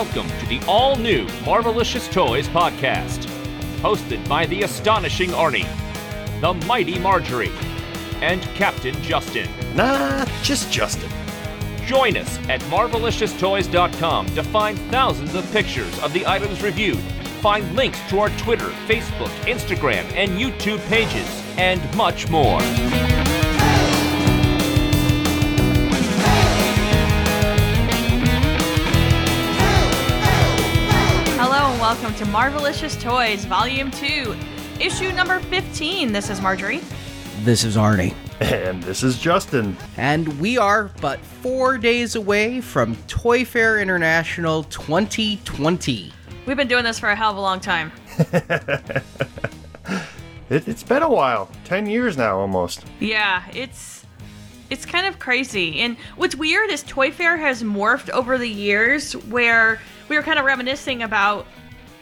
Welcome to the all new Marvelicious Toys podcast, hosted by the astonishing Arnie, the mighty Marjorie, and Captain Justin. Nah, just Justin. Join us at marvelicioustoys.com to find thousands of pictures of the items reviewed, find links to our Twitter, Facebook, Instagram, and YouTube pages, and much more. Welcome to Marvelicious Toys, Volume 2, issue number 15. This is Marjorie. This is Arnie. And this is Justin. And we are but four days away from Toy Fair International 2020. We've been doing this for a hell of a long time. It, it's been a while. 10 years now almost. Yeah, it's it's kind of crazy. And what's weird is Toy Fair has morphed over the years where we were kind of reminiscing about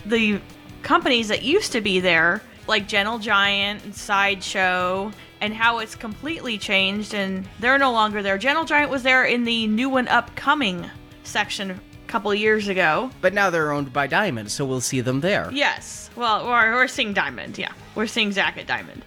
the companies that used to be there, like Gentle Giant and Sideshow, and how it's completely changed and they're no longer there. Gentle Giant was there in the new and upcoming section a couple years ago. But now they're owned by Diamond, so we'll see them there. Yes. Well, we're, we're seeing Diamond. Yeah, we're seeing Zack at Diamond.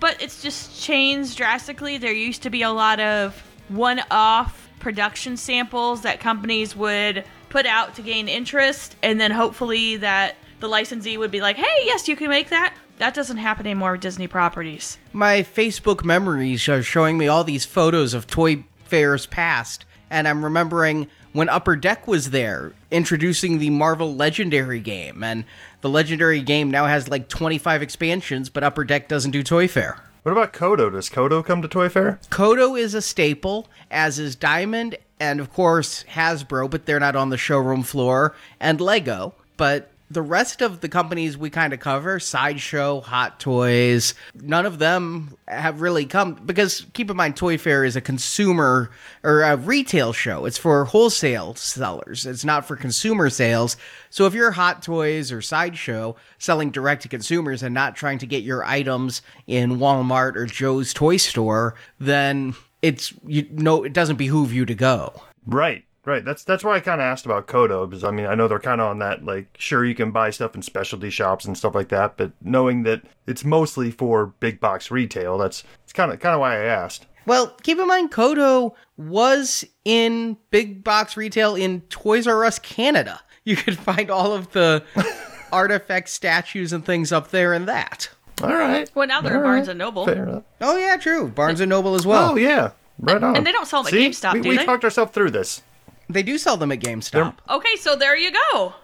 But it's just changed drastically. There used to be a lot of one-off production samples that companies would put out to gain interest, and then hopefully that the licensee would be like, "Hey, yes, you can make that." That doesn't happen anymore with Disney properties. My Facebook memories are showing me all these photos of Toy Fairs past, and I'm remembering when Upper Deck was there introducing the Marvel Legendary game, and the Legendary game now has like 25 expansions, but Upper Deck doesn't do Toy Fair. What about Koto? Does Koto come to Toy Fair? Koto is a staple, as is Diamond, and of course Hasbro, but they're not on the showroom floor, and Lego. But the rest of the companies we kind of cover, Sideshow, Hot Toys, none of them have really come because keep in mind, Toy Fair is a consumer or a retail show. It's for wholesale sellers, it's not for consumer sales. So if you're Hot Toys or Sideshow selling direct to consumers and not trying to get your items in Walmart or Joe's Toy Store, then it's you know it doesn't behoove you to go. Right, right. That's that's why I kind of asked about Koto because I mean I know they're kind of on that like sure you can buy stuff in specialty shops and stuff like that, but knowing that it's mostly for big box retail, that's it's kind of kind of why I asked. Well, keep in mind Koto was in big box retail in Toys R Us Canada. You could find all of the artifact statues and things up there in that. All right. Well, now they're All at Barnes right. and Noble. Fair enough. Oh yeah, true. Barnes and Noble as well. oh yeah. Right on. and they don't sell them at GameStop, we, do we they? talked ourselves through this. They do sell them at GameStop. Okay, so there you go.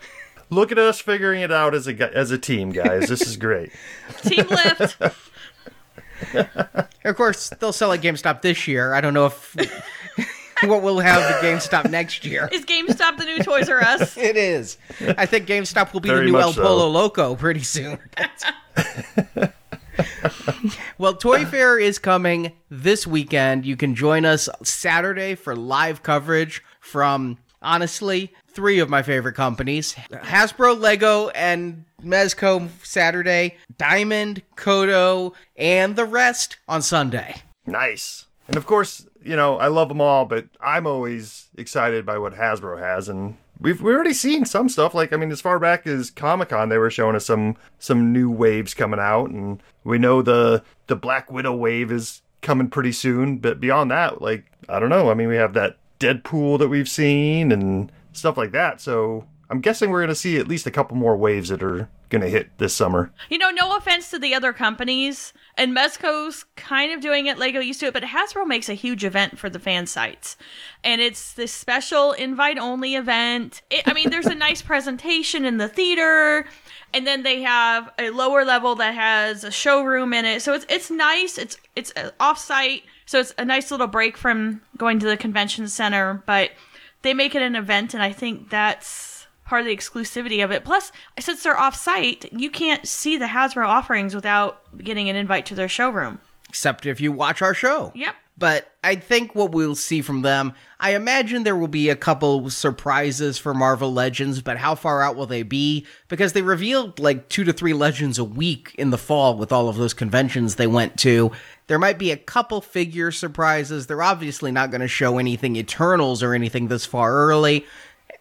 Look at us figuring it out as a as a team, guys. This is great. Team Lift. Of course, they'll sell at GameStop this year. I don't know if what we'll have at GameStop next year. Is GameStop the new Toys R Us? It is. I think GameStop will be Very the new El so. Pollo Loco pretty soon. well, Toy Fair is coming this weekend. You can join us Saturday for live coverage from, honestly, three of my favorite companies Hasbro, Lego, and Mezco Saturday, Diamond, Koto, and the rest on Sunday. Nice. And of course, you know, I love them all, but I'm always excited by what Hasbro has and we've we already seen some stuff like I mean as far back as Comic-Con they were showing us some some new waves coming out and we know the the Black Widow wave is coming pretty soon, but beyond that, like I don't know. I mean, we have that Deadpool that we've seen and stuff like that. So, I'm guessing we're to see at least a couple more waves that are to hit this summer. You know, no offense to the other companies, and Mezco's kind of doing it, Lego used to it, but Hasbro makes a huge event for the fan sites. And it's this special invite only event. It, I mean, there's a nice presentation in the theater, and then they have a lower level that has a showroom in it. So it's it's nice. It's it's uh, off site, so it's a nice little break from going to the convention center, but they make it an event, and I think that's part of the exclusivity of it. Plus, since they're off site, you can't see the Hasbro offerings without getting an invite to their showroom. Except if you watch our show. Yep. But I think what we'll see from them, I imagine there will be a couple surprises for Marvel Legends, but how far out will they be? Because they revealed like two to three Legends a week in the fall with all of those conventions they went to. There might be a couple figure surprises. They're obviously not going to show anything Eternals or anything this far early.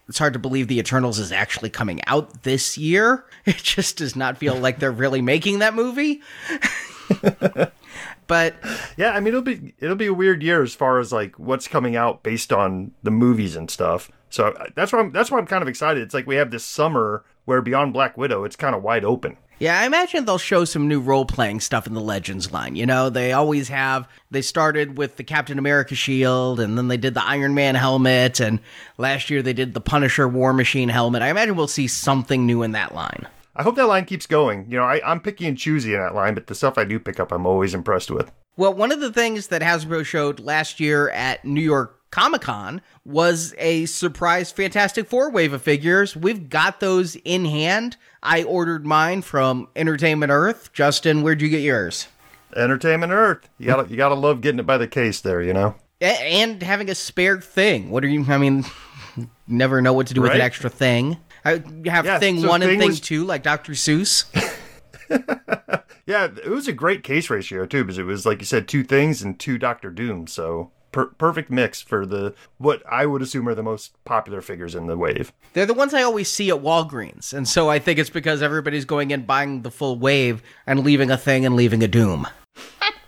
It's hard to believe the Eternals is actually coming out this year. It just does not feel like they're really making that movie. but Yeah, I mean it'll be it'll be a weird year as far as like what's coming out based on the movies and stuff. So that's why I'm that's why I'm kind of excited. It's like we have this summer where beyond Black Widow, it's kind of wide open. Yeah, I imagine they'll show some new role playing stuff in the Legends line. You know, they always have. They started with the Captain America shield, and then they did the Iron Man helmet, and last year they did the Punisher War Machine helmet. I imagine we'll see something new in that line. I hope that line keeps going. You know, I, I'm picky and choosy in that line, but the stuff I do pick up, I'm always impressed with. Well, one of the things that Hasbro showed last year at New York Comic Con was a surprise Fantastic Four wave of figures. We've got those in hand. I ordered mine from Entertainment Earth. Justin, where'd you get yours? Entertainment Earth. You gotta you gotta love getting it by the case there. You know. And having a spare thing. What are you? I mean, never know what to do with an extra thing. I have Yeah, thing so one and thing thing was- two, like Dr. Seuss. Yeah, it was a great case ratio too, because it was like you said, two things and two Doctor Doom. So per- perfect mix for the what I would assume are the most popular figures in the wave. They're the ones I always see at Walgreens, and so I think it's because everybody's going in buying the full wave and leaving a thing and leaving a doom.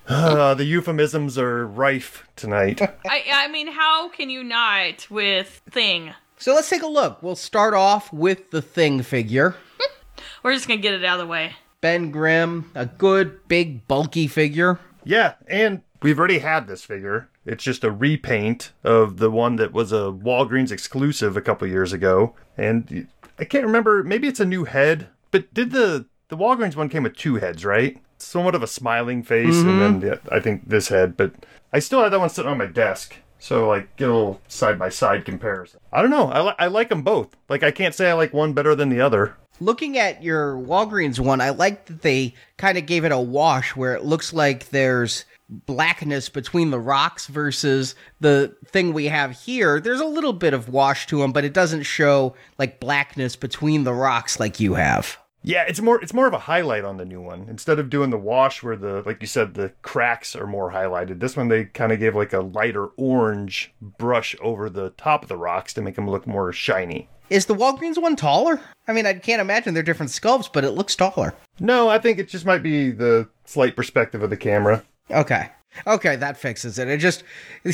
Uh, the euphemisms are rife tonight. I, I mean, how can you not with Thing? So let's take a look. We'll start off with the thing figure. We're just gonna get it out of the way. Ben Grimm, a good, big, bulky figure. Yeah, and we've already had this figure. It's just a repaint of the one that was a Walgreens exclusive a couple years ago. And I can't remember, maybe it's a new head, but did the the Walgreens one came with two heads, right? Somewhat of a smiling face and then mm-hmm. the, I think this head, but I still have that one sitting on my desk. So like get a little side by side comparison. I don't know. I, li- I like them both. Like I can't say I like one better than the other. Looking at your Walgreens one, I like that they kind of gave it a wash where it looks like there's blackness between the rocks versus the thing we have here. There's a little bit of wash to them, but it doesn't show like blackness between the rocks like you have. Yeah, it's more it's more of a highlight on the new one. Instead of doing the wash where the like you said the cracks are more highlighted. This one they kind of gave like a lighter orange brush over the top of the rocks to make them look more shiny. Is the Walgreens one taller? I mean, I can't imagine they're different sculpts, but it looks taller. No, I think it just might be the slight perspective of the camera. Okay. Okay, that fixes it. It just,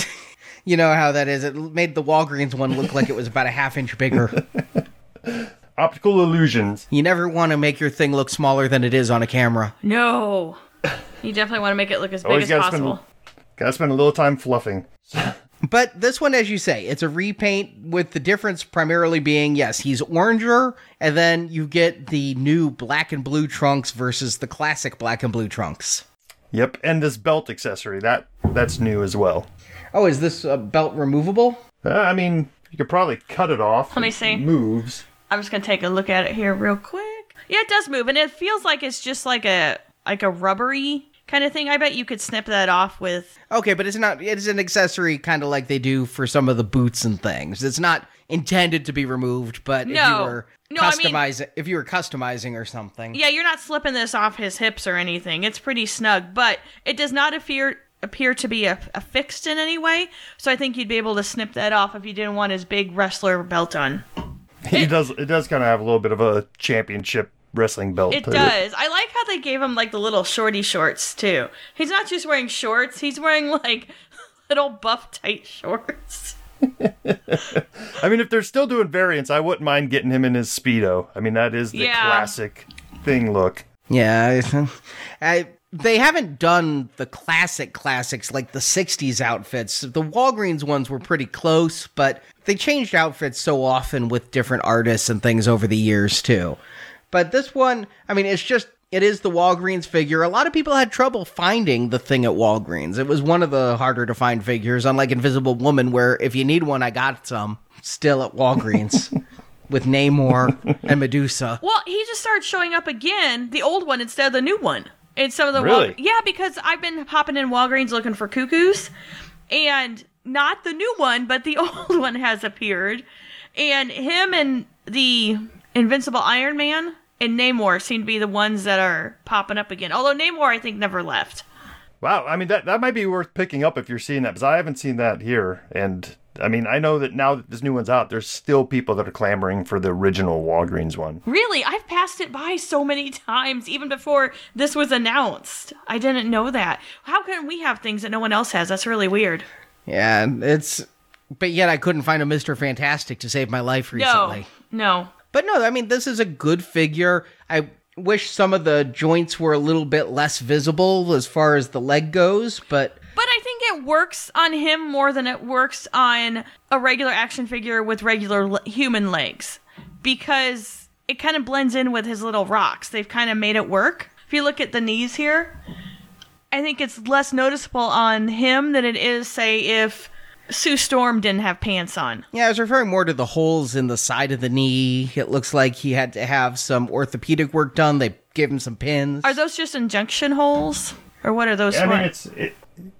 you know how that is. It made the Walgreens one look like it was about a half inch bigger. Optical illusions. You never want to make your thing look smaller than it is on a camera. No, you definitely want to make it look as oh, big Always as gotta possible. spend gotta spend a little time fluffing. But this one, as you say, it's a repaint with the difference primarily being yes, he's oranger, and then you get the new black and blue trunks versus the classic black and blue trunks. Yep, and this belt accessory that that's new as well. Oh, is this uh, belt removable? Uh, I mean, you could probably cut it off. Let me see. Moves. I'm just gonna take a look at it here real quick. Yeah, it does move, and it feels like it's just like a like a rubbery kind of thing. I bet you could snip that off with. Okay, but it's not. It's an accessory, kind of like they do for some of the boots and things. It's not intended to be removed, but if you No. were No, I mean- if you were customizing or something, Yeah, you're not slipping this off his hips or anything. It's pretty snug, but it does not appear appear to be a, affixed in any way. So I think you'd be able to snip that off if you didn't want his big wrestler belt on. It does it does kind of have a little bit of a championship wrestling belt It to does. I like how they gave him like the little shorty shorts too. He's not just wearing shorts; he's wearing like little buff tight shorts. I mean, if they're still doing variants, I wouldn't mind getting him in his speedo. I mean, that is the Yeah. classic thing look. Yeah, I, they haven't done the classic classics like the 60s outfits. The Walgreens ones were pretty close, but they changed outfits so often with different artists and things over the years, too. But this one, I mean, it's just, it is the Walgreens figure. A lot of people had trouble finding the thing at Walgreens. It was one of the harder to find figures, unlike Invisible Woman, where if you need one, I got some still at Walgreens. With Namor and Medusa. Well, he just started showing up again, the old one instead of the new one. In some of the Really? Wal- yeah, because I've been popping in Walgreens looking for cuckoos, and not the new one, but the old one has appeared, and him and the Invincible Iron Man and Namor seem to be the ones that are popping up again. Although Namor, I think, never left. Wow, I mean that that might be worth picking up if you're seeing that because I haven't seen that here. And I mean, I know that now that this new one's out, there's still people that are clamoring for the original Walgreens one. Really, I've passed it by so many times, even before this was announced. I didn't know that. How can we have things that no one else has? That's really weird. Yeah, it's. But yet I couldn't find a Mr. Fantastic to save my life recently. No, no. But no, I mean, this is a good figure. I wish some of the joints were a little bit less visible as far as the leg goes, but But I think it works on him more than it works on a regular action figure with regular human legs because it kind of blends in with his little rocks. They've kind of made it work. If you look at the knees here, I think it's less noticeable on him than it is, say, if Sue Storm didn't have pants on. yeah, I was referring more to the holes in the side of the knee. It looks like he had to have some orthopedic work done. They gave him some pins. Are those just injection holes? Or what are those I for? mean, it's it,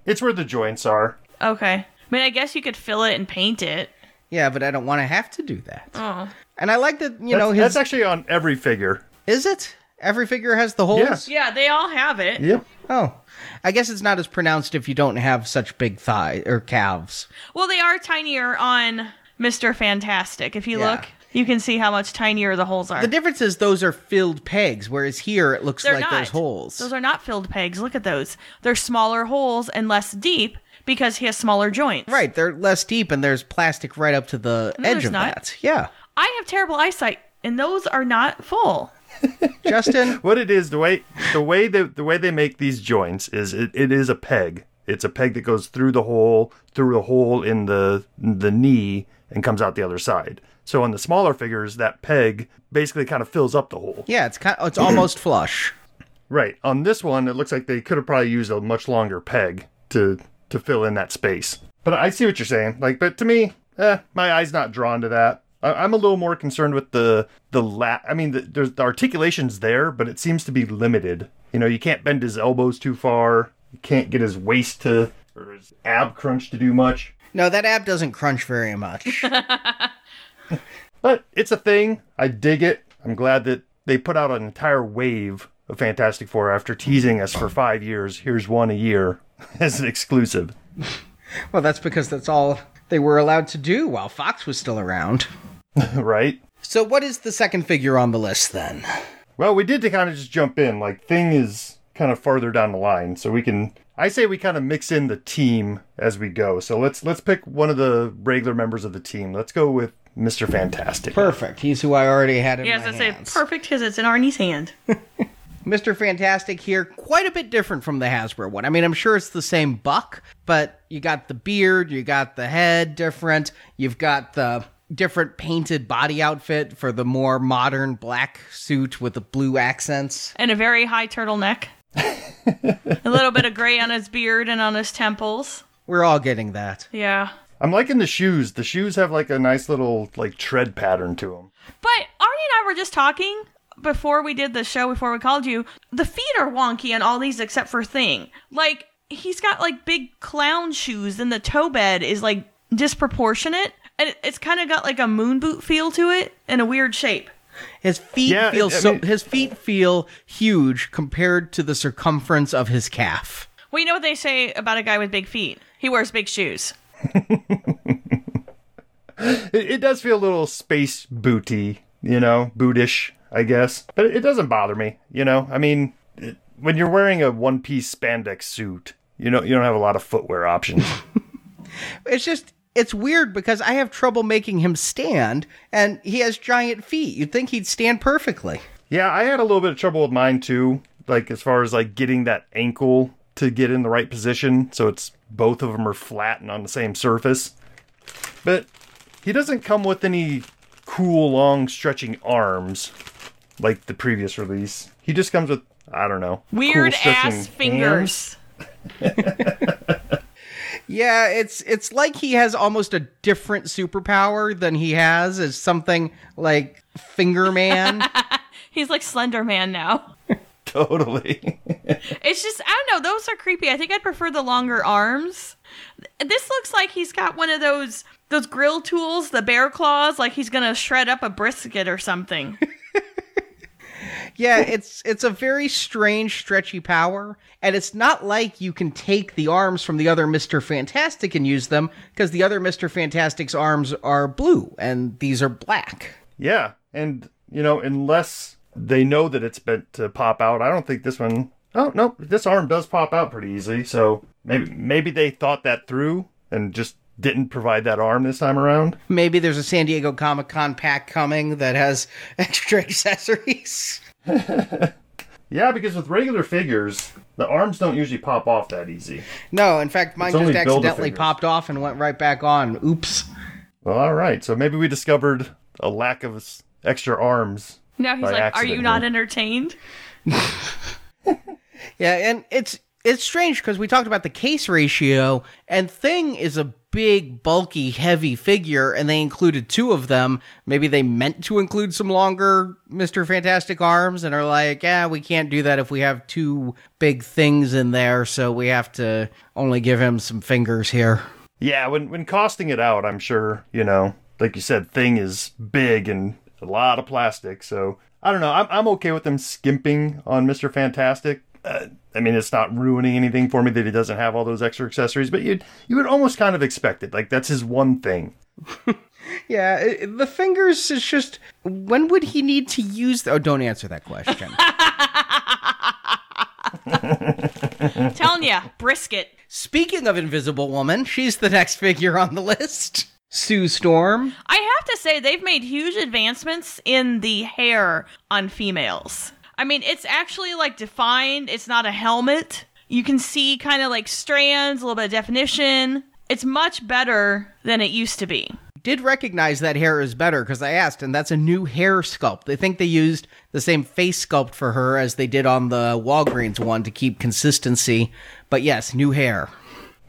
it's where the joints are. okay. I mean, I guess you could fill it and paint it. yeah, but I don't want to have to do that. Oh. And I like that, you That's, know, his. that's actually on every figure. is it? Every figure has the holes? Yeah, they all have it. Yep. Oh. I guess it's not as pronounced if you don't have such big thighs or calves. Well, they are tinier on Mr. Fantastic. If you Yeah. look, you can see how much tinier the holes are. The difference is those are filled pegs, whereas here it looks They're like not. those holes. Those are not filled pegs. Look at those. They're smaller holes and less deep because he has smaller joints. right, they're less deep and there's plastic right up to the No, edge of not. that. Yeah. I have terrible eyesight, and those are not full. Justin, What it is, the way the way they the way they make these joints is it, it is a peg. It's a peg that goes through the hole through a hole in the the knee and comes out the other side. So on the smaller figures, that peg basically kind of fills up the hole. yeah, it's kind of, it's almost flush. Right. On this one, it looks like they could have probably used a much longer peg to to fill in that space. But I see what you're saying. Like, but to me, eh, my eye's not drawn to that. I, I'm a little more concerned with the the la. I mean, the, there's the articulation's there, but it seems to be limited. You know, you can't bend his elbows too far. You can't get his waist to or his ab crunch to do much. No, that ab doesn't crunch very much. But it's a thing. I dig it. I'm glad that they put out an entire wave of Fantastic Four after teasing us for five years. Here's one a year as an exclusive. well, that's because that's all they were allowed to do while Fox was still around. right? So what is the second figure on the list then? Well, we did to kind of just jump in. Like, Thing is kind of farther down the line, so we can. I say we kind of mix in the team as we go. So let's let's pick one of the regular members of the team. Let's go with Mr. Fantastic. Perfect. He's who I already had in Yeah, my as I say, hands. perfect because it's in Arnie's hand. Mr. Fantastic here, quite a bit different from the Hasbro one. I mean, I'm sure it's the same buck, but you got the beard, you got the head different, you've got the different painted body outfit for the more modern black suit with the blue accents. and a very high turtleneck. a little bit of gray on his beard and on his temples. We're all getting that. Yeah. I'm liking the shoes. The shoes have like a nice little like tread pattern to them. But Arnie and I were just talking before we did the show, before we called you. The feet are wonky on all these except for Thing. Like, he's got like big clown shoes, and the toe bed is like disproportionate. And it's kind of got like a moon boot feel to it and a weird shape. His feet Yeah, feel I so mean- his feet feel huge compared to the circumference of his calf. Well, you know what they say about a guy with big feet? He wears big shoes. It, it does feel a little space booty, you know, bootish, I guess. But it doesn't bother me, you know. I mean, it, when you're wearing a one-piece spandex suit, you know, you don't have a lot of footwear options. It's just it's weird because I have trouble making him stand and he has giant feet. You'd think he'd stand perfectly. yeah, I had a little bit of trouble with mine too. Like as far as like getting that ankle to get in the right position, so it's both of them are flat and on the same surface. But he doesn't come with any cool long stretching arms like the previous release. He just comes with I don't know Weird cool ass fingers. Yeah, it's it's like he has almost a different superpower than he has as something like Finger Man. He's like Slender Man now. Totally. It's just I don't know. Those are creepy. I think I'd prefer the longer arms. This looks like he's got one of those those grill tools, the bear claws, like he's gonna shred up a brisket or something. Yeah, it's it's a very strange, stretchy power, and it's not like you can take the arms from the other Mister Fantastic and use them because the other Mister Fantastic's arms are blue and these are black. Yeah, and you know, unless they know that it's meant to pop out, I don't think this one. Oh no, this arm does pop out pretty easily. So maybe maybe they thought that through and just didn't provide that arm this time around. Maybe there's a San Diego Comic Con pack coming that has extra accessories. Yeah, because with regular figures, the arms don't usually pop off that easy. No, in fact, mine It's just accidentally popped off and went right back on. Oops. Well, all right, so maybe we discovered a lack of extra arms. Now he's By like, "Are you not entertained?" Yeah, and it's it's strange because we talked about the case ratio, and Thing is a big, bulky, heavy figure, and they included two of them. Maybe they meant to include some longer Mister Fantastic arms, and are like, yeah, we can't do that if we have two big things in there, so we have to only give him some fingers here. Yeah, when when costing it out, I'm sure you know, like you said, thing is big and a lot of plastic. So I don't know. I'm I'm okay with them skimping on Mister Fantastic. Uh, I mean, it's not ruining anything for me that he doesn't have all those extra accessories, but you you would almost kind of expect it. Like that's his one thing. Yeah, it, the fingers is just when would he need to use? Oh, don't answer that question. Telling ya, brisket. Speaking of Invisible Woman, she's the next figure on the list. Sue Storm. I have to say they've made huge advancements in the hair on females. I mean, it's actually like defined. It's not a helmet. You can see kind of like strands, a little bit of definition. It's much better than it used to be. Did recognize that hair is better because I asked, and that's a new hair sculpt. They think they used the same face sculpt for her as they did on the Walgreens one to keep consistency. But yes, new hair.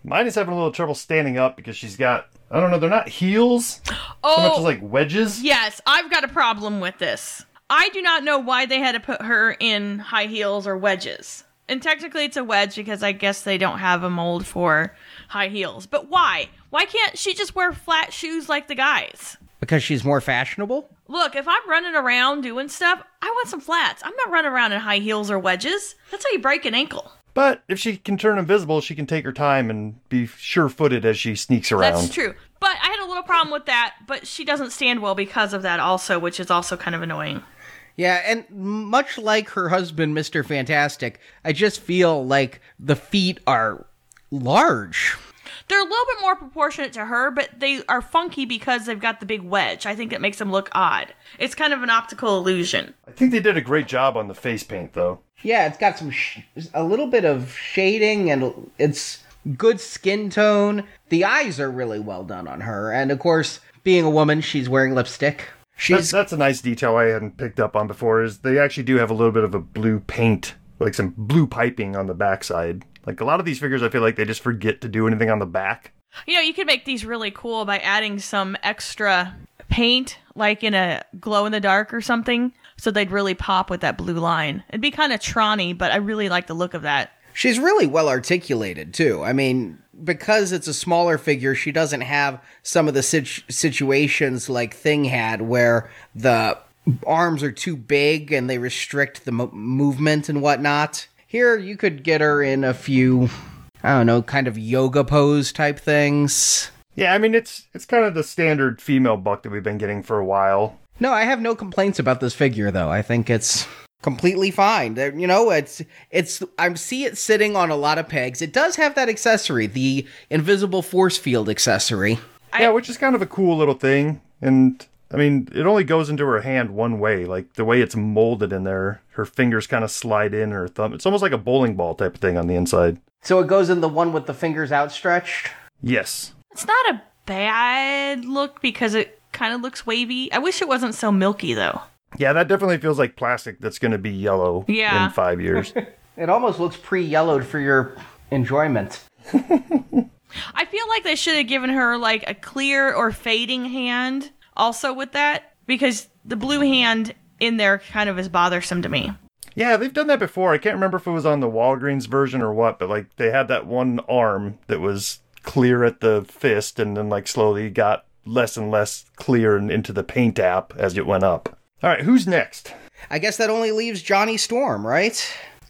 Mine is having a little trouble standing up because she's got I don't know. They're not heels oh, so much as like wedges. yes, I've got a problem with this. I do not know why they had to put her in high heels or wedges. And technically, it's a wedge because I guess they don't have a mold for high heels. But why? Why can't she just wear flat shoes like the guys? Because she's more fashionable? Look, if I'm running around doing stuff, I want some flats. I'm not running around in high heels or wedges. That's how you break an ankle. But if she can turn invisible, she can take her time and be sure-footed as she sneaks around. That's true. But I had a little problem with that, but she doesn't stand well because of that also, which is also kind of annoying. Yeah, and much like her husband, Mr. Fantastic, I just feel like the feet are large. They're a little bit more proportionate to her, but they are funky because they've got the big wedge. I think that makes them look odd. It's kind of an optical illusion. I think they did a great job on the face paint, though. Yeah, it's got some sh- a little bit of shading and it's good skin tone. The eyes are really well done on her, and of course, being a woman, she's wearing lipstick. That's, that's a nice detail I hadn't picked up on before. Is they actually do have a little bit of a blue paint, like some blue piping on the backside. Like a lot of these figures, I feel like they just forget to do anything on the back. You know, you could make these really cool by adding some extra paint, like in a glow in the dark or something, so they'd really pop with that blue line. It'd be kind of Tronny, but I really like the look of that. she's really well articulated too. I mean, because it's a smaller figure, she doesn't have some of the situ- situations like Thing had, where the arms are too big and they restrict the mo- movement and whatnot. Here, you could get her in a few, I don't know, kind of yoga pose type things. Yeah, I mean it's it's kind of the standard female buck that we've been getting for a while. No, I have no complaints about this figure though. I think it's completely fine. There- You know, it's it's I see it sitting on a lot of pegs. It does have that accessory, the invisible force field accessory. yeah, which is kind of a cool little thing. And I mean, it only goes into her hand one way. Like the way it's molded in there, her fingers kind of slide in her thumb. It's almost like a bowling ball type of thing on the inside. So it goes in the one with the fingers outstretched. Yes. It's not a bad look because it kind of looks wavy. I wish it wasn't so milky though. Yeah, that definitely feels like plastic that's going to be yellow Yeah. in five years. It almost looks pre-yellowed for your enjoyment. I feel like they should have given her like a clear or fading hand also with that because the blue hand in there kind of is bothersome to me. yeah, they've done that before. I can't remember if it was on the Walgreens version or what, but like they had that one arm that was clear at the fist and then like slowly got less and less clear and into the paint app as it went up. All right, who's next? I guess that only leaves Johnny Storm, right?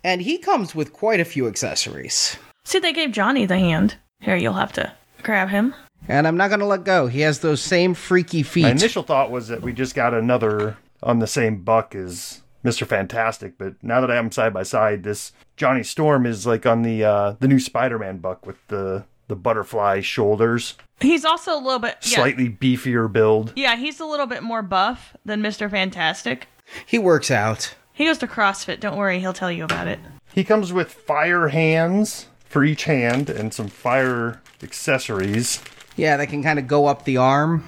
And he comes with quite a few accessories. See, they gave Johnny the hand. Here, you'll have to grab him. And I'm not going to let go. He has those same freaky feet. My initial thought was that we just got another on the same buck as Mr. Fantastic, but now that I'm side by side, this Johnny Storm is like on the uh, the new Spider-Man buck with the the butterfly shoulders, He's also a little bit yeah, slightly beefier build. Yeah, he's a little bit more buff than Mr. Fantastic. he works out. He goes to CrossFit. Don't worry, he'll tell you about it. He comes with fire hands for each hand and some fire accessories. Yeah, they can kind of go up the arm.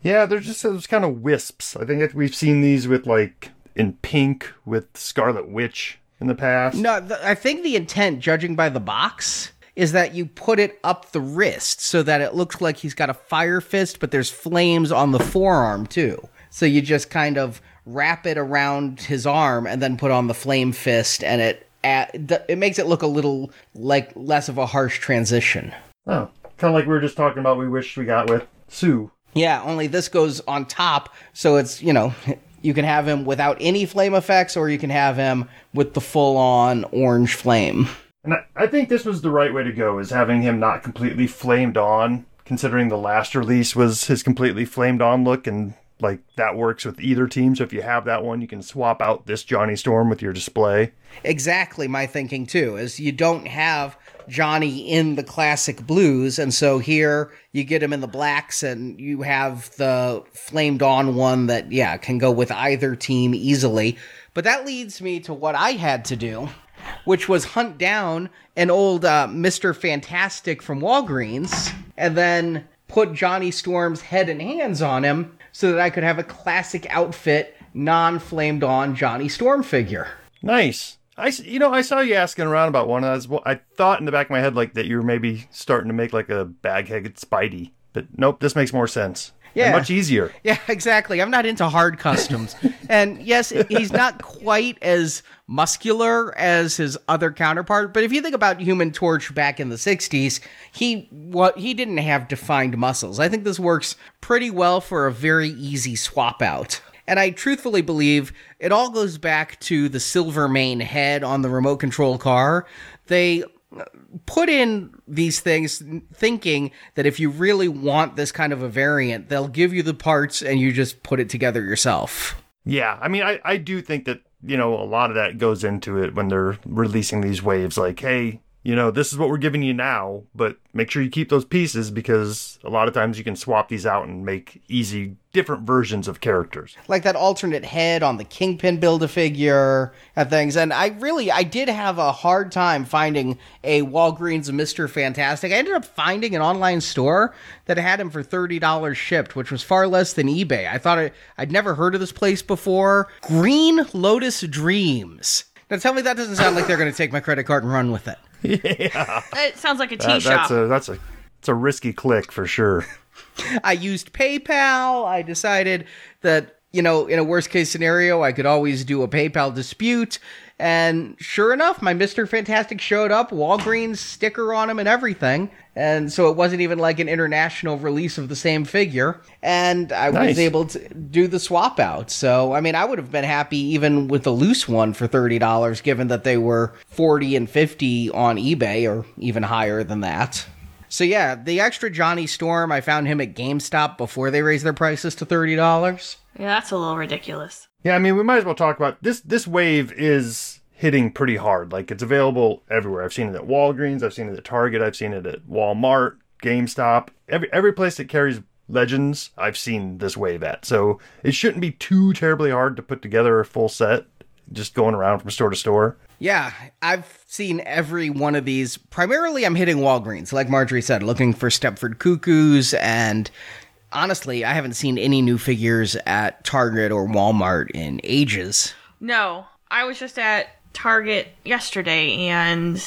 Yeah, they're just those kind of wisps. I think that we've seen these with like in pink with Scarlet Witch in the past. No, th- I think the intent, judging by the box, is that you put it up the wrist so that it looks like he's got a fire fist, but there's flames on the forearm too. So you just kind of wrap it around his arm and then put on the flame fist, and it it makes it look a little like less of a harsh transition. Oh, kind of like we were just talking about. We wish we got with Sue. Yeah, only this goes on top, so it's you know you can have him without any flame effects, or you can have him with the full on orange flame. And I, think this was the right way to go, is having him not completely flamed on, considering the last release was his completely flamed on look, and like that works with either team. So if you have that one, you can swap out this Johnny Storm with your display. Exactly my thinking too, is you don't have Johnny in the classic blues, and so here you get him in the blacks, and you have the flamed on one that, yeah, can go with either team easily. But that leads me to what I had to do, which was hunt down an old uh, Mr. Fantastic from Walgreens, and then put Johnny Storm's head and hands on him so that I could have a classic outfit, non flamed on Johnny Storm figure. Nice. I, you know, I saw you asking around about one. I was, I thought in the back of my head like that you were maybe starting to make like a bag-headed Spidey, but nope, this makes more sense. Yeah. And much easier. Yeah, exactly. I'm not into hard customs. and yes, he's not quite as muscular as his other counterpart, but if you think about Human Torch back in the 60s, he what he didn't have defined muscles. I think this works pretty well for a very easy swap out. And I truthfully believe it all goes back to the Silvermane head on the remote control car. They put in these things thinking that if you really want this kind of a variant, they'll give you the parts and you just put it together yourself. Yeah, I mean, I, I do think that, you know, a lot of that goes into it when they're releasing these waves. Like, hey, you know, this is what we're giving you now, but make sure you keep those pieces because a lot of times you can swap these out and make easy, different versions of characters. Like that alternate head on the Kingpin build a figure and things. And I really, I did have a hard time finding a Walgreens Mr. Fantastic. I ended up finding an online store that had him for $30 shipped, which was far less than eBay. I thought I, I'd never heard of this place before. Green Lotus Dreams. Now tell me that doesn't sound like they're going to take my credit card and run with it. Yeah it sounds like a tea That- shop. that's a that's a it's a risky click for sure. I used PayPal. I decided that, you know, in a worst case scenario, I could always do a PayPal dispute. And sure enough, my Mr. Fantastic showed up, Walgreens sticker on him and everything. And so it wasn't even like an international release of the same figure. And I Nice. was able to do the swap out. So, I mean, I would have been happy even with a loose one for $30, given that they were 40 and 50 on eBay or even higher than that. So yeah, the extra Johnny Storm, I found him at GameStop before they raised their prices to thirty dollars. yeah, that's a little ridiculous. Yeah, I mean, we might as well talk about this. This wave is hitting pretty hard. Like it's available everywhere. I've seen it at Walgreens. I've seen it at Target. I've seen it at Walmart, GameStop. Every every place that carries Legends, I've seen this wave at. So it shouldn't be too terribly hard to put together a full set. Just going around from store to store. Yeah, I've seen every one of these. Primarily, I'm hitting Walgreens, like Marjorie said, looking for Stepford Cuckoos, and honestly, I haven't seen any new figures at Target or Walmart in ages. No, I was just at Target yesterday and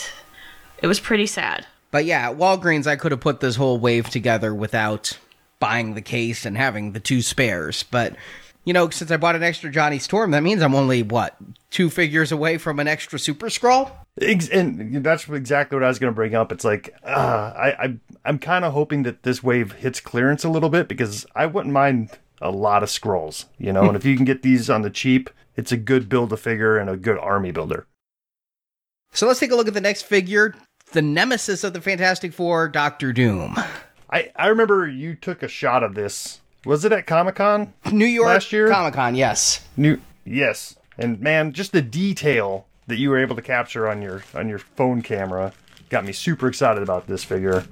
it was pretty sad. But yeah, at Walgreens, I could have put this whole wave together without buying the case and having the two spares. But, you know, since I bought an extra Johnny Storm, that means I'm only, what, two figures away from an extra Super Skrull? And that's exactly what I was going to bring up. It's like uh, I, I I'm kind of hoping that this wave hits clearance a little bit because I wouldn't mind a lot of Skrulls, you know. and if you can get these on the cheap, it's a good build a figure and a good army builder. So let's take a look at the next figure, the nemesis of the Fantastic Four, Doctor Doom. I, I remember you took a shot of this. Was it at Comic Con? New York Last year? Comic Con, yes. New yes. And man, just the detail that you were able to capture on your on your phone camera got me super excited about this figure.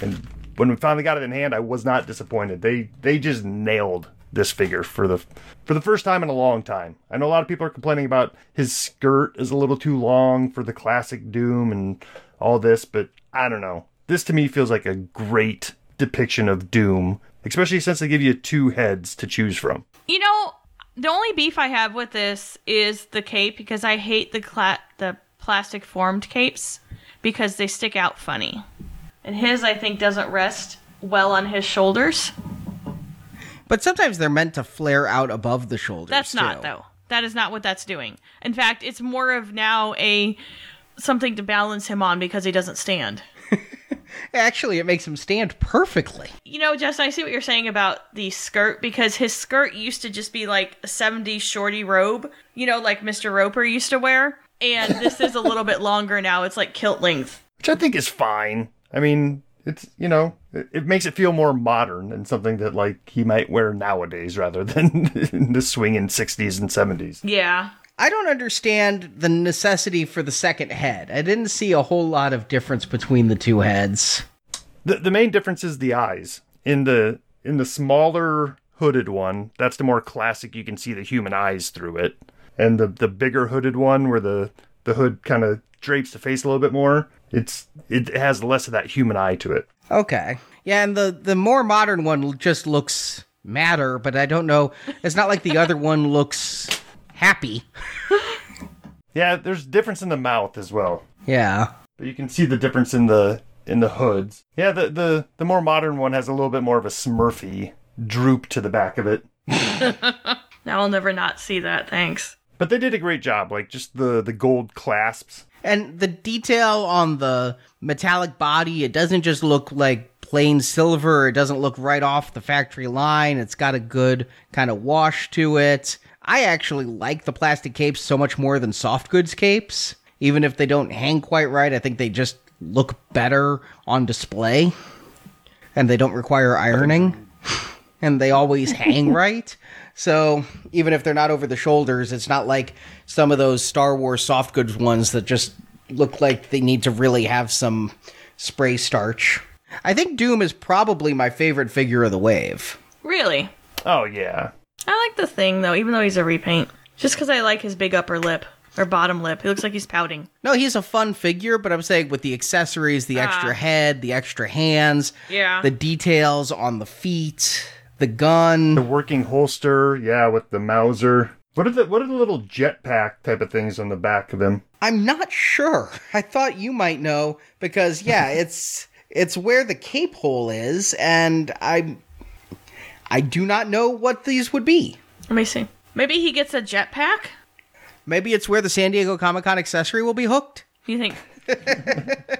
And when we finally got it in hand, I was not disappointed. They they just nailed this figure for the for the first time in a long time. I know a lot of people are complaining about his skirt is a little too long for the classic Doom and all this, but I don't know. This to me feels like a great depiction of Doom, especially since they give you two heads to choose from. You know, the only beef I have with this is the cape because I hate the cla- the plastic formed capes because they stick out funny. And his I think doesn't rest well on his shoulders. But sometimes they're meant to flare out above the shoulders. That's not too. though. That is not what that's doing. In fact, it's more of now a something to balance him on because he doesn't stand. Actually, it makes him stand perfectly. You know, Jess, I see what you're saying about the skirt because his skirt used to just be like a 70s shorty robe, you know, like Mr. Roper used to wear. And this is a little bit longer now. It's like kilt length. which I think is fine. I mean, it's you know, it, it makes it feel more modern and something that like he might wear nowadays rather than in the swinging '60s and '70s. Yeah. I don't understand the necessity for the second head. I didn't see a whole lot of difference between the two heads. The the main difference is the eyes. In the in the smaller hooded one, that's the more classic. You can see the human eyes through it, and the the bigger hooded one, where the the hood kind of drapes the face a little bit more. It's it has less of that human eye to it. Okay. Yeah, and the the more modern one just looks madder, but I don't know. It's not like the other one looks happy. Yeah, there's difference in the mouth as well. Yeah. But you can see the difference in the in the hoods. Yeah, the the the more modern one has a little bit more of a Smurfy droop to the back of it. Now I'll never not see that. Thanks. But they did a great job, like just the the gold clasps. And the detail on the metallic body, it doesn't just look like plain silver. It doesn't look right off the factory line. It's got a good kind of wash to it. I actually like the plastic capes so much more than soft goods capes. Even if they don't hang quite right, I think they just look better on display. And they don't require ironing. And they always hang right. So even if they're not over the shoulders, it's not like some of those Star Wars soft goods ones that just look like they need to really have some spray starch. I think Doom is probably my favorite figure of the wave. Really? Oh yeah. I like the thing though, even though he's a repaint. Just because I like his big upper lip or bottom lip. He looks like he's pouting. No, he's a fun figure, but I'm saying with the accessories, the extra Ah. head, the extra hands, Yeah. the details on the feet, the gun. The working holster, yeah, with the Mauser. What are the what are the little jetpack type of things on the back of him? I'm not sure. I thought you might know because yeah, it's it's where the cape hole is, and I I do not know what these would be. Let me see. Maybe he gets a jetpack? Maybe it's where the San Diego Comic Con accessory will be hooked. You think?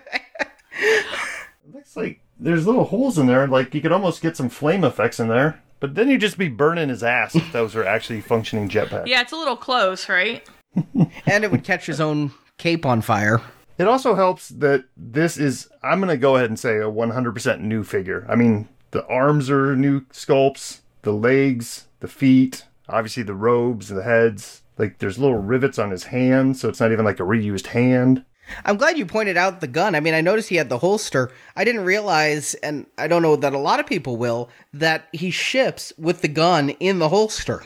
It looks like there's little holes in there, like you could almost get some flame effects in there. But then you'd just be burning his ass if those were actually functioning jetpacks. Yeah, it's a little close, right? And it would catch his own cape on fire. It also helps that this is, I'm going to go ahead and say, a 100% new figure. I mean, the arms are new sculpts, the legs, the feet, obviously the robes, the heads. Like, there's little rivets on his hand, so it's not even like a reused hand. I'm glad you pointed out the gun. I mean, I noticed he had the holster. I didn't realize, and I don't know that a lot of people will, that he ships with the gun in the holster.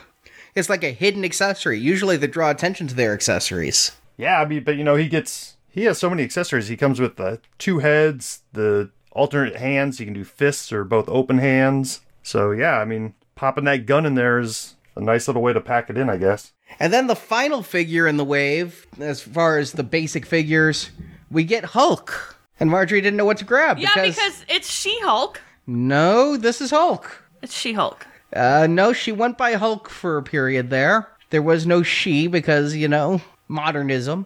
It's like a hidden accessory. Usually they draw attention to their accessories. Yeah, I mean, but you know, he gets, he has so many accessories. He comes with the two heads, the alternate hands. He can do fists or both open hands. So, yeah, I mean, popping that gun in there is a nice little way to pack it in, I guess. And then the final figure in the wave, as far as the basic figures, we get Hulk. And Marjorie didn't know what to grab Yeah, because it's She Hulk. no, this is Hulk. It's She Hulk. Uh, no, she went by Hulk for a period there. There was no she because, you know, modernism.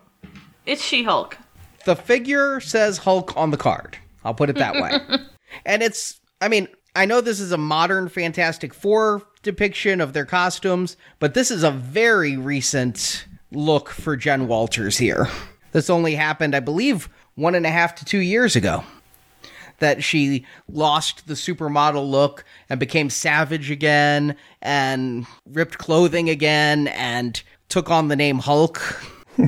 It's She Hulk. The figure says Hulk on the card. I'll put it that way. and it's, I mean, I know this is a modern Fantastic Four depiction of their costumes, but this is a very recent look for Jen Walters here. This only happened, I believe, one and a half to two years ago. That she lost the supermodel look and became savage again and ripped clothing again and took on the name Hulk.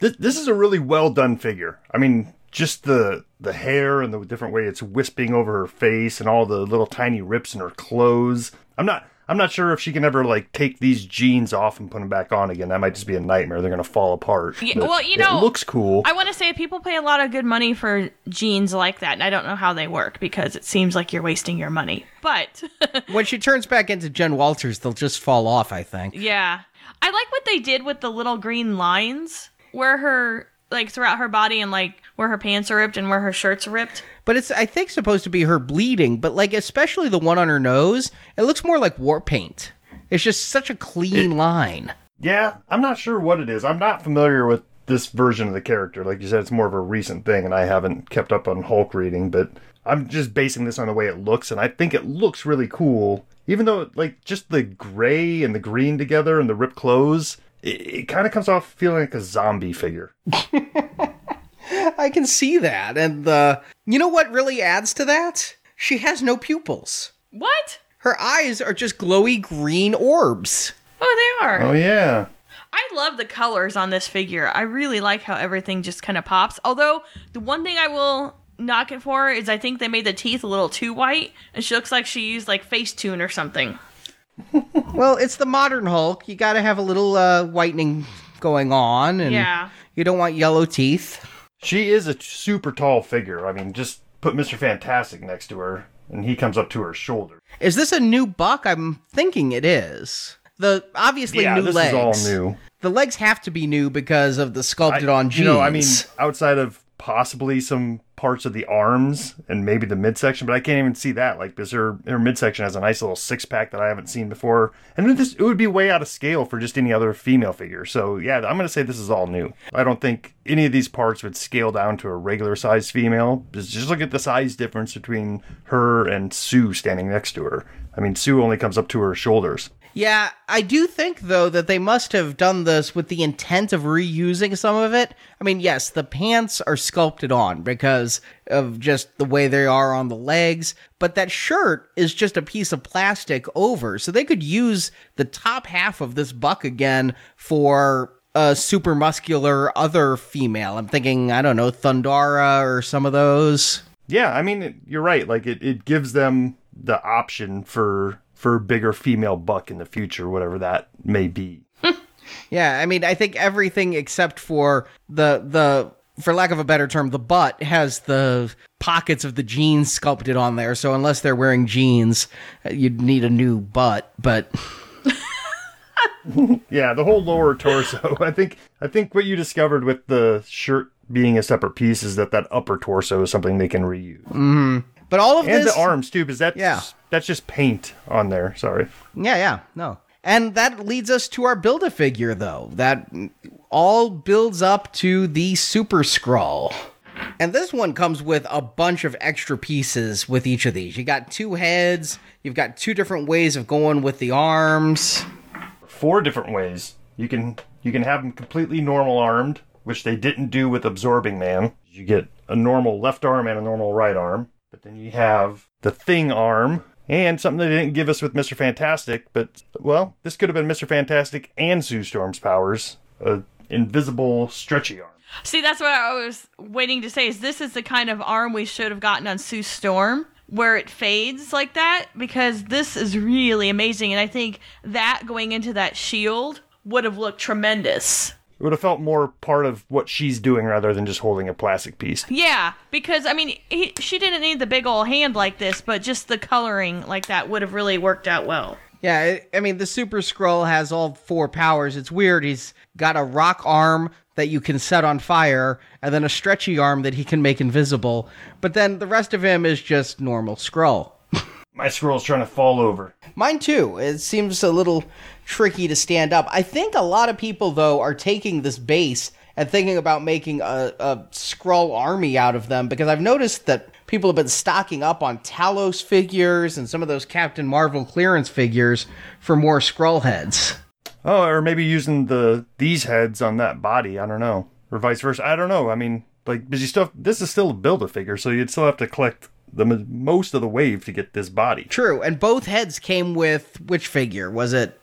This this is a really well done figure. I mean, just the the hair and the different way it's wisping over her face and all the little tiny rips in her clothes. I'm not I'm not sure if she can ever like take these jeans off and put them back on again. That might just be a nightmare. They're gonna fall apart. Yeah, well, you know, it looks cool. I want to say people pay a lot of good money for jeans like that, and I don't know how they work because it seems like you're wasting your money. But When she turns back into Jen Walters, they'll just fall off, I think. yeah, I like what they did with the little green lines where her like throughout her body and like where her pants are ripped and where her shirts are ripped. But it's I think supposed to be her bleeding, but like especially the one on her nose, it looks more like war paint. It's just such a clean line. Yeah, I'm not sure what it is. I'm not familiar with this version of the character. Like you said, it's more of a recent thing, and I haven't kept up on Hulk reading, but I'm just basing this on the way it looks, and I think it looks really cool. Even though, like, just the gray and the green together and the ripped clothes, it, it kind of comes off feeling like a zombie figure. I can see that. And the you know what really adds to that? She has no pupils. What? Her eyes are just glowy green orbs. Oh, they are. Oh, yeah. I love the colors on this figure. I really like how everything just kind of pops. Although the one thing I will knock it for is I think they made the teeth a little too white, and she looks like she used like Facetune or something. Well, it's the modern Hulk. You got to have a little uh, whitening going on, and Yeah. you don't want yellow teeth. She is a super tall figure. I mean, just put Mr. Fantastic next to her, and he comes up to her shoulder. Is this a new buck? I'm thinking it is. The obviously yeah, new this legs. is all new. The legs have to be new because of the sculpted I- on jeans. You know, I mean, outside of possibly some parts of the arms and maybe the midsection, but I can't even see that. Like, because her her midsection has a nice little six pack that I haven't seen before, and this it would be way out of scale for just any other female figure. So yeah, I'm gonna say this is all new. I don't think any of these parts would scale down to a regular size female. Just look at the size difference between her and Sue standing next to her. I mean, Sue only comes up to her shoulders. Yeah, I do think though that they must have done this with the intent of reusing some of it. I mean, yes, the pants are sculpted on because of just the way they are on the legs, but that shirt is just a piece of plastic over. So they could use the top half of this buck again for a super muscular other female. I'm thinking, I don't know, Thundra or some of those. Yeah, I mean, you're right. Like it, it gives them the option for for a bigger female buck in the future, whatever that may be. Yeah, I mean, I think everything except for the the for lack of a better term, the butt has the pockets of the jeans sculpted on there. So unless they're wearing jeans, you'd need a new butt. But Yeah, the whole lower torso. I think I think what you discovered with the shirt being a separate piece is that that upper torso is something they can reuse, mm-hmm. but all of and this, the arms too, because that's Yeah. That's just paint on there. Sorry. yeah, yeah, no. And that leads us to our build a figure, though. That all builds up to the Super Skrull. And this one comes with a bunch of extra pieces with each of these. You got two heads, you've got two different ways of going with the arms. Four different ways you can you can have them completely normal armed, which they didn't do with Absorbing Man. You get a normal left arm and a normal right arm, but then you have the Thing arm. And something they didn't give us with Mr. Fantastic, but well, this could have been Mr. Fantastic and Sue Storm's powers. A invisible stretchy arm. See, that's what I was waiting to say. Is this is the kind of arm we should have gotten on Sue Storm, where it fades like that? Because this is really amazing, and I think that going into that shield would have looked tremendous. It would have felt more part of what she's doing rather than just holding a plastic piece. Yeah, because I mean, he, she didn't need the big old hand like this, but just the coloring like that would have really worked out well. Yeah, I- I mean, the Super Skrull has all four powers. It's weird. He's got a rock arm that you can set on fire, and then a stretchy arm that he can make invisible. But then the rest of him is just normal Skrull. My Skrull's trying to fall over. Mine too. It seems a little tricky to stand up. I think a lot of people, though, are taking this base and thinking about making a, a Skrull army out of them because I've noticed that people have been stocking up on Talos figures and some of those Captain Marvel clearance figures for more Skrull heads. Oh, or maybe using the these heads on that body. I don't know, or vice versa. I don't know. I mean, like, because you still this is still a build a figure, so you'd still have to collect the most of the wave to get this body. True, and both heads came with which figure? Was it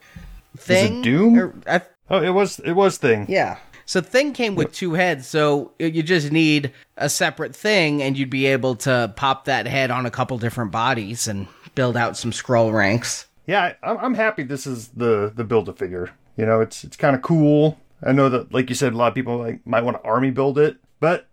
Thing? Doom? Or- I- Oh, it was it was thing. yeah. So Thing came with two heads, so you just need a separate thing, and you'd be able to pop that head on a couple different bodies and build out some Skrull ranks. Yeah, I'm happy this is the the build a figure. You know, it's it's kind of cool. I know that, like you said, a lot of people like might want to army build it, but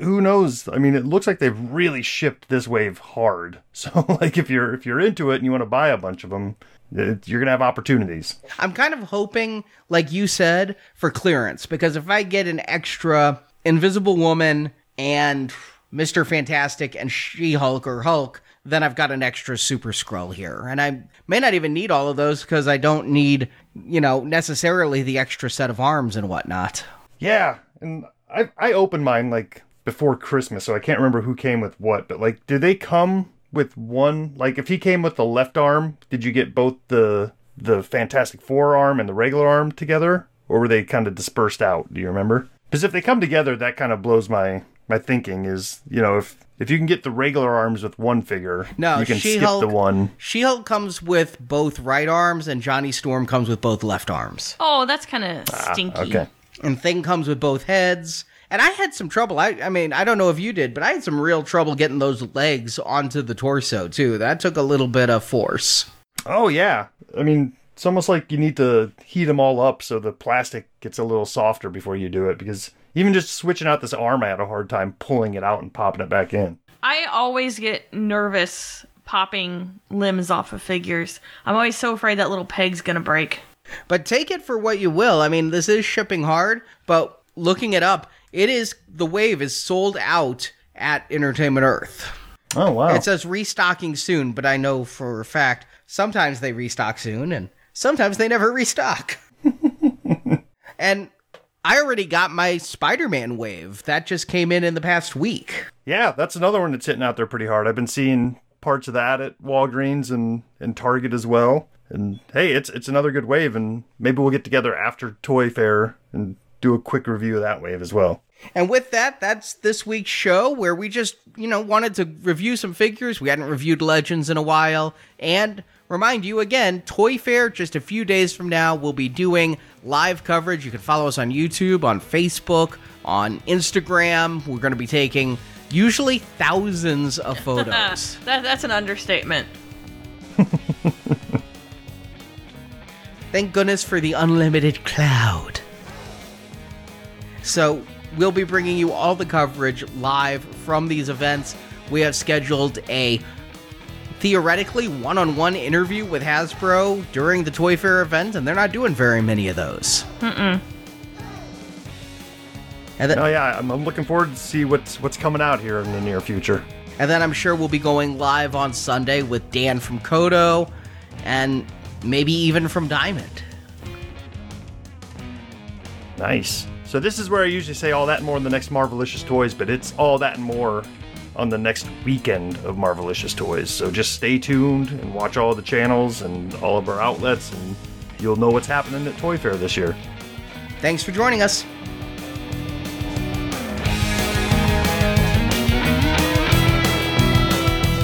who knows? I mean, it looks like they've really shipped this wave hard. So, like, if you're if you're into it and you want to buy a bunch of them, uh, you're gonna have opportunities. I'm kind of hoping, like you said, for clearance because if I get an extra Invisible Woman and Mr. Fantastic and She Hulk or Hulk, then I've got an extra Super Skrull here. And I may not even need all of those because I don't need, you know, necessarily the extra set of arms and whatnot. Yeah, and I I opened mine like before Christmas, so I can't remember who came with what. But like, did they come with one? Like, if he came with the left arm, did you get both the the Fantastic Four arm and the regular arm together, or were they kind of dispersed out? Do you remember? Because if they come together, that kind of blows my my thinking. Is you know if if you can get the regular arms with one figure, No, you can She-Hulk- the one. She Hulk comes with both right arms and Johnny Storm comes with both left arms. Oh, that's kind of stinky. Ah, Okay. And thing comes with both heads and i had some trouble I, I mean i don't know if you did but i had some real trouble getting those legs onto the torso too that took a little bit of force Oh yeah. I mean, it's almost like you need to heat them all up so the plastic gets a little softer before you do it. Because even just switching out this arm, I had a hard time pulling it out and popping it back in. I always get nervous popping limbs off of figures. I'm always so afraid that little peg's gonna break. But take it for what you will i mean this is shipping hard but looking it up it is the wave is sold out at entertainment earth Oh wow. it says restocking soon but i know for a fact sometimes they restock soon and sometimes they never restock and i already got my spider-man wave that just came in in the past week yeah, that's another one that's hitting out there pretty hard. I've been seeing parts of that at Walgreens and, and Target as well. And hey, it's it's another good wave, and maybe we'll get together after Toy Fair and do a quick review of that wave as well. And with that, that's this week's show where we just, you know, wanted to review some figures. We hadn't reviewed Legends in a while. And remind you again, Toy Fair, just a few days from now, we'll be doing live coverage. You can follow us on YouTube, on Facebook, on Instagram. We're going to be taking usually thousands of photos. That, that's an understatement. Thank goodness for the unlimited cloud. So, we'll be bringing you all the coverage live from these events. We have scheduled a theoretically one on one interview with Hasbro during the Toy Fair event, and they're not doing very many of those. Mm-mm. And then, Oh yeah, I'm, I'm looking forward to see what's what's coming out here in the near future. and then I'm sure we'll be going live on Sunday with Dan from Koto and maybe even from Diamond. Nice. So this is where I usually say all that and more in the next Marvelicious Toys, but it's all that and more on the next weekend of Marvelicious Toys. So just stay tuned and watch all the channels and all of our outlets, and you'll know what's happening at Toy Fair this year. Thanks for joining us.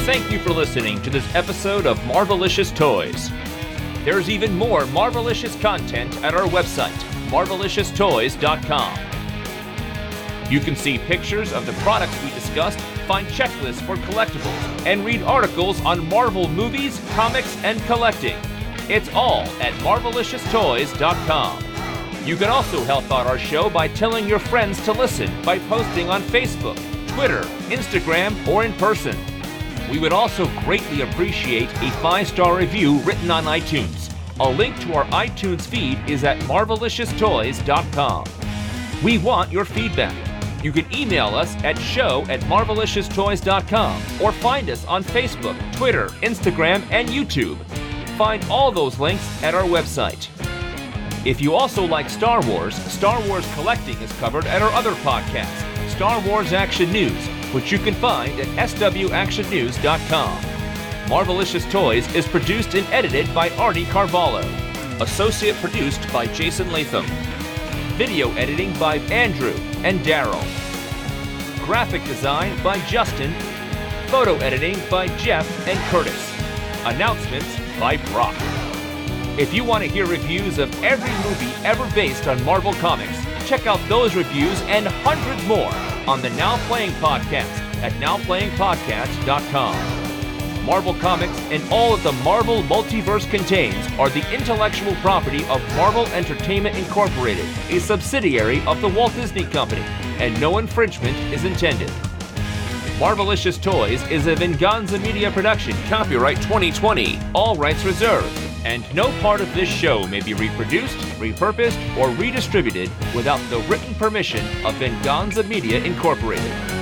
Thank you for listening to this episode of Marvelicious Toys. There's even more Marvelicious content at our website, marvelicioustoys.com. You can see pictures of the products we discussed, find checklists for collectibles, and read articles on Marvel movies, comics, and collecting. It's all at marvelicioustoys.com. You can also help out our show by telling your friends to listen by posting on Facebook, Twitter, Instagram, or in person. We would also greatly appreciate a five star review written on iTunes. A link to our iTunes feed is at marvelicioustoys.com. We want your feedback. You can email us at show at marvelicioustoys.com or find us on Facebook, Twitter, Instagram, and YouTube. Find all those links at our website. If you also like Star Wars, Star Wars collecting is covered at our other podcast, Star Wars Action News, which you can find at swactionnews.com. Marvelicious Toys is produced and edited by Arnie Carvalho. Associate produced by Jason Latham. Video editing by Andrew and Daryl. Graphic design by Justin. Photo editing by Jeff and Curtis. Announcements by Brock. If you want to hear reviews of every movie ever based on Marvel Comics, check out those reviews and hundreds more on the Now Playing Podcast at nowplayingpodcast.com. Marvel Comics and all that the Marvel multiverse contains are the intellectual property of Marvel Entertainment Incorporated, a subsidiary of the Walt Disney Company, and no infringement is intended. Marvelicious Toys is a Venganza Media production, copyright 2020, all rights reserved, and no part of this show may be reproduced, repurposed, or redistributed without the written permission of Venganza Media Incorporated.